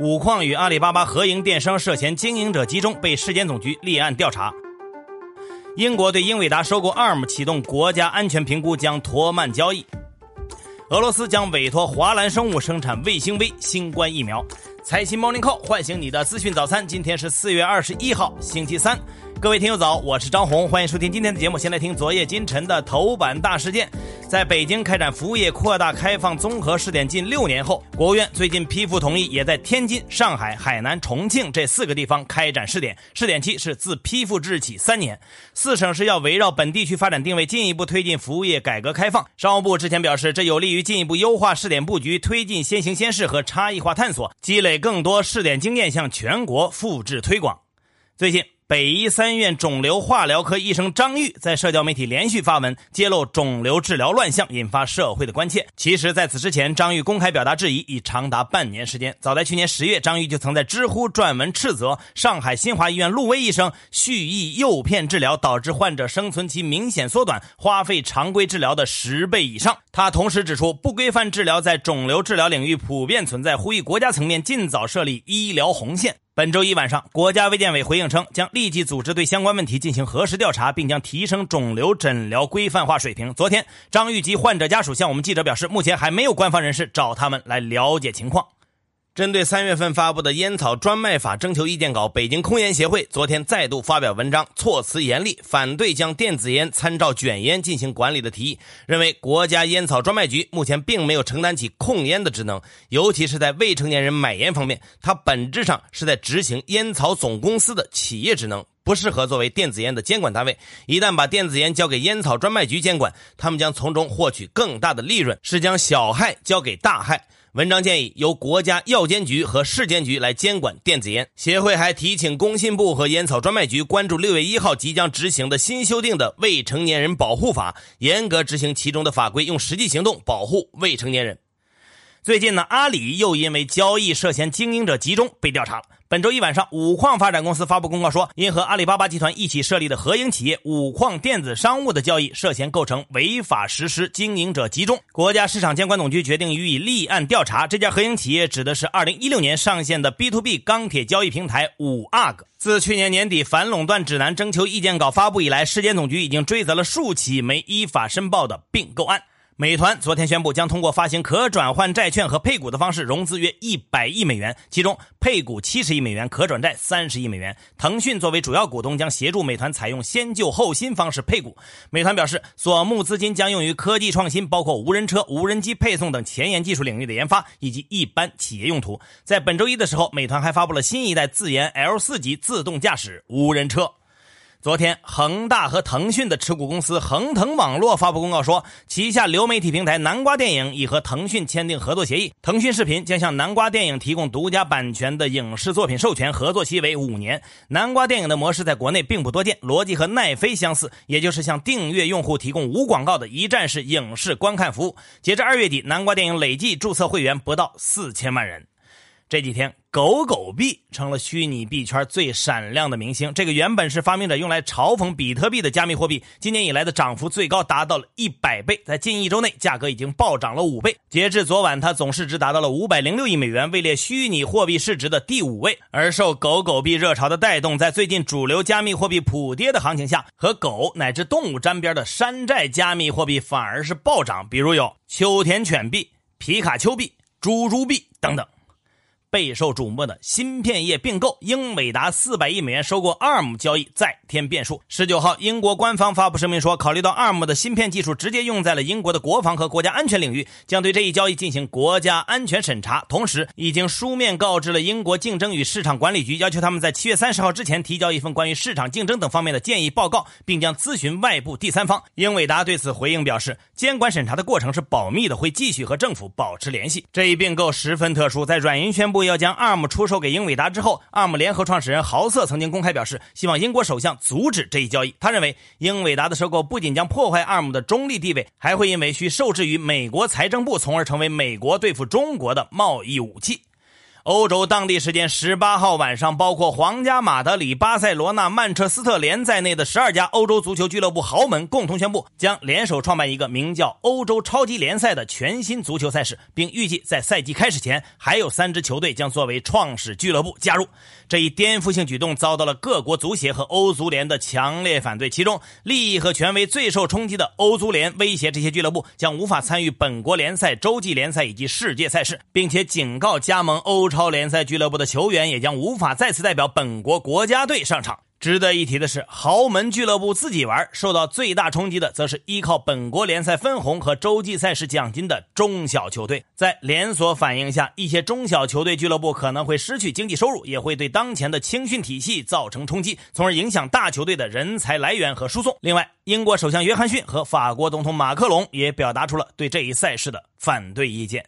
五矿与阿里巴巴合营电商涉嫌经营者集中，被市监总局立案调查。英国对英伟达收购 ARM 启动国家安全评估，将拖慢交易。俄罗斯将委托华兰生物生产卫星 V 新冠疫苗。财新 Morning Call 唤醒你的资讯早餐。今天是四月二十一号，星期三。各位听友早，我是张红，欢迎收听今天的节目。先来听昨夜今晨的头版大事件。在北京开展服务业扩大开放综合试点近六年后，国务院最近批复同意，也在天津、上海、海南、重庆这四个地方开展试点。试点期是自批复之日起三年。四省市要围绕本地区发展定位，进一步推进服务业改革开放。商务部之前表示，这有利于进一步优化试点布局，推进先行先试和差异化探索，积累更多试点经验，向全国复制推广。最近。北医三院肿瘤化疗科医生张玉在社交媒体连续发文揭露肿瘤治疗乱象，引发社会的关切。其实，在此之前，张玉公开表达质疑已长达半年时间。早在去年十月，张玉就曾在知乎撰文斥责上海新华医院陆威医生蓄意诱骗治疗，导致患者生存期明显缩短，花费常规治疗的十倍以上。他同时指出，不规范治疗在肿瘤治疗领域普遍存在，呼吁国家层面尽早设立医疗红线。本周一晚上，国家卫健委回应称，将立即组织对相关问题进行核实调查，并将提升肿瘤诊疗规范化水平。昨天，张玉及患者家属向我们记者表示，目前还没有官方人士找他们来了解情况。针对三月份发布的烟草专卖法征求意见稿，北京控烟协会昨天再度发表文章，措辞严厉，反对将电子烟参照卷烟进行管理的提议，认为国家烟草专卖局目前并没有承担起控烟的职能，尤其是在未成年人买烟方面，它本质上是在执行烟草总公司的企业职能，不适合作为电子烟的监管单位。一旦把电子烟交给烟草专卖局监管，他们将从中获取更大的利润，是将小害交给大害。文章建议由国家药监局和市监局来监管电子烟。协会还提请工信部和烟草专卖局关注六月一号即将执行的新修订的《未成年人保护法》，严格执行其中的法规，用实际行动保护未成年人。最近呢，阿里又因为交易涉嫌经营者集中被调查了。本周一晚上，五矿发展公司发布公告说，因和阿里巴巴集团一起设立的合营企业五矿电子商务的交易涉嫌构成违法实施经营者集中，国家市场监管总局决定予以立案调查。这家合营企业指的是2016年上线的 B to B 钢铁交易平台五阿哥。自去年年底反垄断指南征求意见稿发布以来，市监总局已经追责了数起没依法申报的并购案。美团昨天宣布，将通过发行可转换债券和配股的方式融资约一百亿美元，其中配股七十亿美元，可转债三十亿美元。腾讯作为主要股东，将协助美团采用先旧后新方式配股。美团表示，所募资金将用于科技创新，包括无人车、无人机配送等前沿技术领域的研发，以及一般企业用途。在本周一的时候，美团还发布了新一代自研 L 四级自动驾驶无人车。昨天，恒大和腾讯的持股公司恒腾网络发布公告说，旗下流媒体平台南瓜电影已和腾讯签订合作协议，腾讯视频将向南瓜电影提供独家版权的影视作品授权，合作期为五年。南瓜电影的模式在国内并不多见，逻辑和奈飞相似，也就是向订阅用户提供无广告的一站式影视观看服务。截至二月底，南瓜电影累计注册会员不到四千万人。这几天，狗狗币成了虚拟币圈最闪亮的明星。这个原本是发明者用来嘲讽比特币的加密货币，今年以来的涨幅最高达到了一百倍，在近一周内，价格已经暴涨了五倍。截至昨晚，它总市值达到了五百零六亿美元，位列虚拟货币市值的第五位。而受狗狗币热潮的带动，在最近主流加密货币普跌的行情下，和狗乃至动物沾边的山寨加密货币反而是暴涨，比如有秋田犬币、皮卡丘币、猪猪币等等。备受瞩目的芯片业并购，英伟达四百亿美元收购 ARM 交易再添变数。十九号，英国官方发布声明说，考虑到 ARM 的芯片技术直接用在了英国的国防和国家安全领域，将对这一交易进行国家安全审查。同时，已经书面告知了英国竞争与市场管理局，要求他们在七月三十号之前提交一份关于市场竞争等方面的建议报告，并将咨询外部第三方。英伟达对此回应表示，监管审查的过程是保密的，会继续和政府保持联系。这一并购十分特殊，在软银宣布。要将 ARM 出售给英伟达之后，ARM 联合创始人豪瑟曾经公开表示，希望英国首相阻止这一交易。他认为，英伟达的收购不仅将破坏 ARM 的中立地位，还会因为需受制于美国财政部，从而成为美国对付中国的贸易武器。欧洲当地时间十八号晚上，包括皇家马德里、巴塞罗那、曼彻斯特联在内的十二家欧洲足球俱乐部豪门共同宣布，将联手创办一个名叫“欧洲超级联赛”的全新足球赛事，并预计在赛季开始前，还有三支球队将作为创始俱乐部加入。这一颠覆性举动遭到了各国足协和欧足联的强烈反对，其中利益和权威最受冲击的欧足联威胁这些俱乐部将无法参与本国联赛、洲际联赛以及世界赛事，并且警告加盟欧。超联赛俱乐部的球员也将无法再次代表本国国家队上场。值得一提的是，豪门俱乐部自己玩，受到最大冲击的则是依靠本国联赛分红和洲际赛事奖金的中小球队。在连锁反应下，一些中小球队俱乐部可能会失去经济收入，也会对当前的青训体系造成冲击，从而影响大球队的人才来源和输送。另外，英国首相约翰逊和法国总统马克龙也表达出了对这一赛事的反对意见。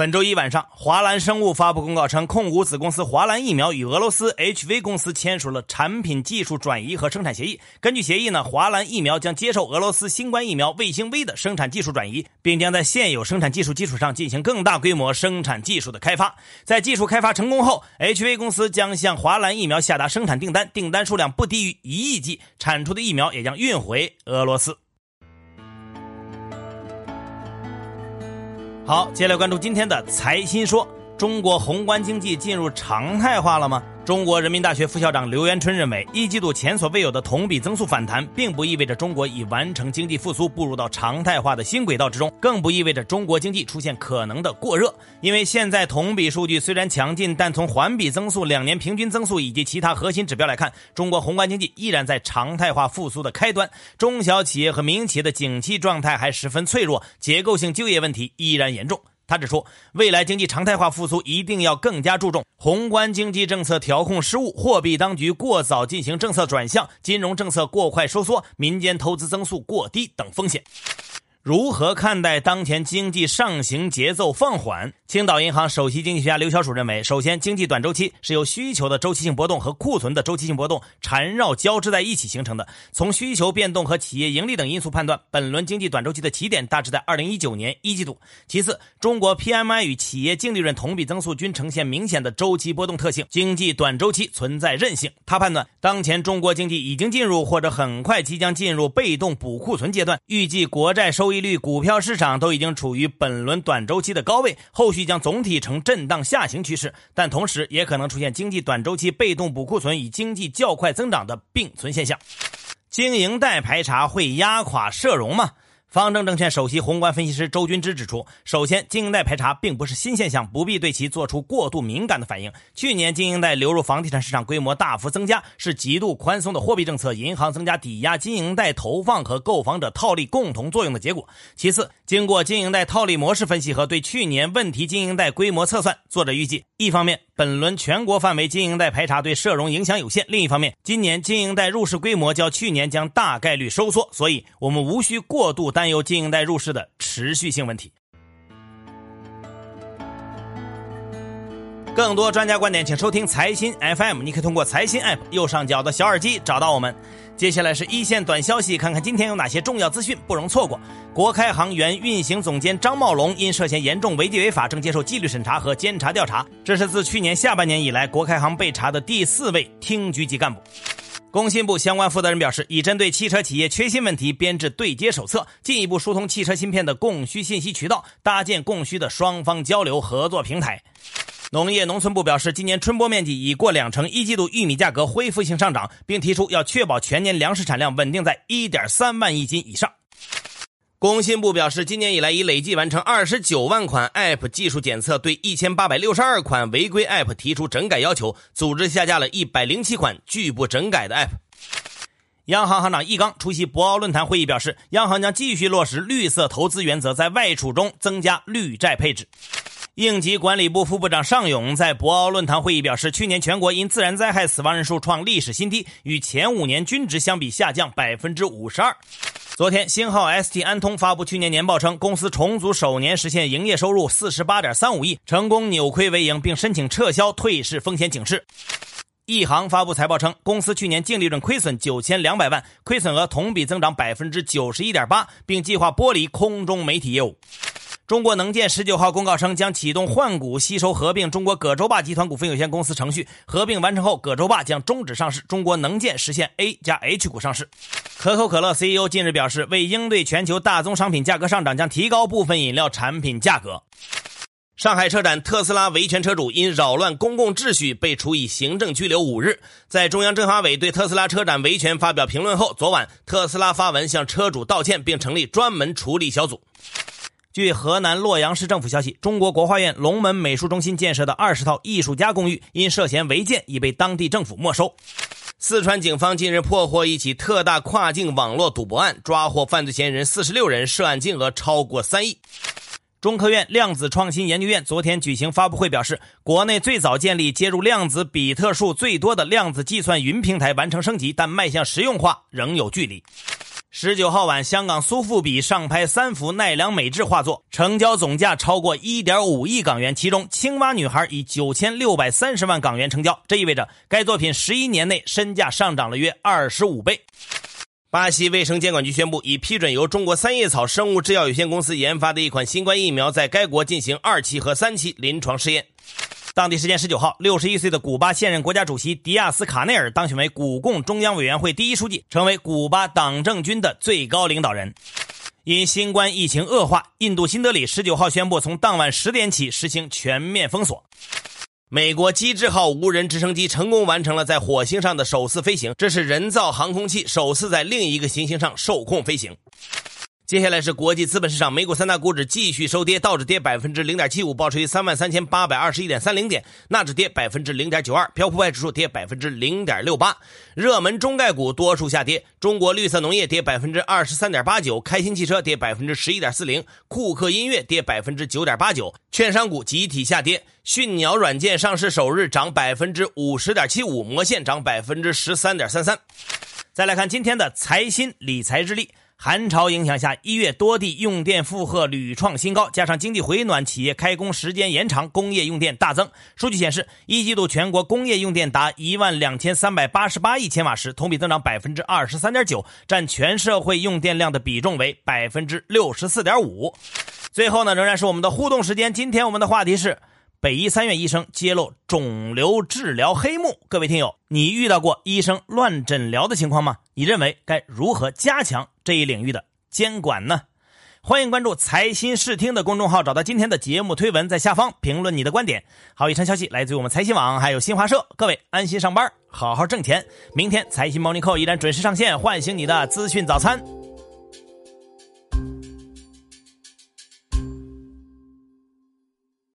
本周一晚上，华兰生物发布公告称，控股子公司华兰疫苗与俄罗斯 HV 公司签署了产品技术转移和生产协议。根据协议呢，华兰疫苗将接受俄罗斯新冠疫苗卫星 V 的生产技术转移，并将在现有生产技术基础上进行更大规模生产技术的开发。在技术开发成功后，HV 公司将向华兰疫苗下达生产订单，订单数量不低于一亿剂，产出的疫苗也将运回俄罗斯。好，接下来关注今天的财新说：中国宏观经济进入常态化了吗？中国人民大学副校长刘元春认为，一季度前所未有的同比增速反弹，并不意味着中国已完成经济复苏，步入到常态化的新轨道之中，更不意味着中国经济出现可能的过热。因为现在同比数据虽然强劲，但从环比增速、两年平均增速以及其他核心指标来看，中国宏观经济依然在常态化复苏的开端。中小企业和民营企业的景气状态还十分脆弱，结构性就业问题依然严重。他指出，未来经济常态化复苏一定要更加注重宏观经济政策调控失误、货币当局过早进行政策转向、金融政策过快收缩、民间投资增速过低等风险。如何看待当前经济上行节奏放缓？青岛银行首席经济学家刘小暑认为，首先，经济短周期是由需求的周期性波动和库存的周期性波动缠绕交织在一起形成的。从需求变动和企业盈利等因素判断，本轮经济短周期的起点大致在2019年一季度。其次，中国 PMI 与企业净利润同比增速均呈现明显的周期波动特性，经济短周期存在韧性。他判断，当前中国经济已经进入或者很快即将进入被动补库存阶段，预计国债收。收益率、股票市场都已经处于本轮短周期的高位，后续将总体呈震荡下行趋势，但同时也可能出现经济短周期被动补库存与经济较快增长的并存现象。经营贷排查会压垮社融吗？方正证券首席宏观分析师周军之指出，首先，经营贷排查并不是新现象，不必对其做出过度敏感的反应。去年经营贷流入房地产市场规模大幅增加，是极度宽松的货币政策、银行增加抵押、经营贷投放和购房者套利共同作用的结果。其次，经过经营贷套利模式分析和对去年问题经营贷规模测算，作者预计，一方面，本轮全国范围经营贷排查对社融影响有限；另一方面，今年经营贷入市规模较去年将大概率收缩，所以我们无需过度担。忧经营贷入市的持续性问题。更多专家观点，请收听财新 FM。你可以通过财新 App 右上角的小耳机找到我们。接下来是一线短消息，看看今天有哪些重要资讯不容错过。国开行原运行总监张茂龙因涉嫌严重违纪违法，正接受纪律审查和监察调查。这是自去年下半年以来，国开行被查的第四位厅局级干部。工信部相关负责人表示，已针对汽车企业缺芯问题编制对接手册，进一步疏通汽车芯片的供需信息渠道，搭建供需的双方交流合作平台。农业农村部表示，今年春播面积已过两成，一季度玉米价格恢复性上涨，并提出要确保全年粮食产量稳定在一点三万亿斤以上。工信部表示，今年以来已累计完成二十九万款 App 技术检测，对一千八百六十二款违规 App 提出整改要求，组织下架了一百零七款拒不整改的 App。央行行长易纲出席博鳌论坛会议表示，央行将继续落实绿色投资原则，在外储中增加绿债配置。应急管理部副部长尚勇在博鳌论坛会议表示，去年全国因自然灾害死亡人数创历史新低，与前五年均值相比下降百分之五十二。昨天，星号 ST 安通发布去年年报称，公司重组首年实现营业收入四十八点三五亿，成功扭亏为盈，并申请撤销退市风险警示。亿航发布财报称，公司去年净利润亏损九千两百万，亏损额同比增长百分之九十一点八，并计划剥离空中媒体业务。中国能建十九号公告称，将启动换股吸收合并中国葛洲坝集团股份有限公司程序，合并完成后，葛洲坝将终止上市，中国能建实现 A 加 H 股上市。可口可乐 CEO 近日表示，为应对全球大宗商品价格上涨，将提高部分饮料产品价格。上海车展，特斯拉维权车主因扰乱公共秩序被处以行政拘留五日。在中央政法委对特斯拉车展维权发表评论后，昨晚特斯拉发文向车主道歉，并成立专门处理小组。据河南洛阳市政府消息，中国国画院龙门美术中心建设的二十套艺术家公寓因涉嫌违建，已被当地政府没收。四川警方近日破获一起特大跨境网络赌博案，抓获犯罪嫌疑人四十六人，涉案金额超过三亿。中科院量子创新研究院昨天举行发布会，表示，国内最早建立接入量子比特数最多的量子计算云平台完成升级，但迈向实用化仍有距离。十九号晚，香港苏富比上拍三幅奈良美智画作，成交总价超过一点五亿港元，其中《青蛙女孩》以九千六百三十万港元成交，这意味着该作品十一年内身价上涨了约二十五倍。巴西卫生监管局宣布，已批准由中国三叶草生物制药有限公司研发的一款新冠疫苗，在该国进行二期和三期临床试验。当地时间十九号，六十一岁的古巴现任国家主席迪亚斯卡内尔当选为古共中央委员会第一书记，成为古巴党政军的最高领导人。因新冠疫情恶化，印度新德里十九号宣布，从当晚十点起实行全面封锁。美国机智号无人直升机成功完成了在火星上的首次飞行，这是人造航空器首次在另一个行星上受控飞行。接下来是国际资本市场，美股三大股指继续收跌，道指跌百分之零点七五，报收于三万三千八百二十一点三零点；纳指跌百分之零点九二，标普外指数跌百分之零点六八。热门中概股多数下跌，中国绿色农业跌百分之二十三点八九，开心汽车跌百分之十一点四零，库克音乐跌百分之九点八九。券商股集体下跌，迅鸟软件上市首日涨百分之五十点七五，魔线涨百分之十三点三三。再来看今天的财新理财日历。寒潮影响下，一月多地用电负荷屡创新高，加上经济回暖，企业开工时间延长，工业用电大增。数据显示，一季度全国工业用电达一万两千三百八十八亿千瓦时，同比增长百分之二十三点九，占全社会用电量的比重为百分之六十四点五。最后呢，仍然是我们的互动时间，今天我们的话题是。北医三院医生揭露肿瘤治疗黑幕，各位听友，你遇到过医生乱诊疗的情况吗？你认为该如何加强这一领域的监管呢？欢迎关注财新视听的公众号，找到今天的节目推文，在下方评论你的观点。好，以上消息来自于我们财新网，还有新华社。各位安心上班，好好挣钱。明天财新 Morning Call 依然准时上线，唤醒你的资讯早餐。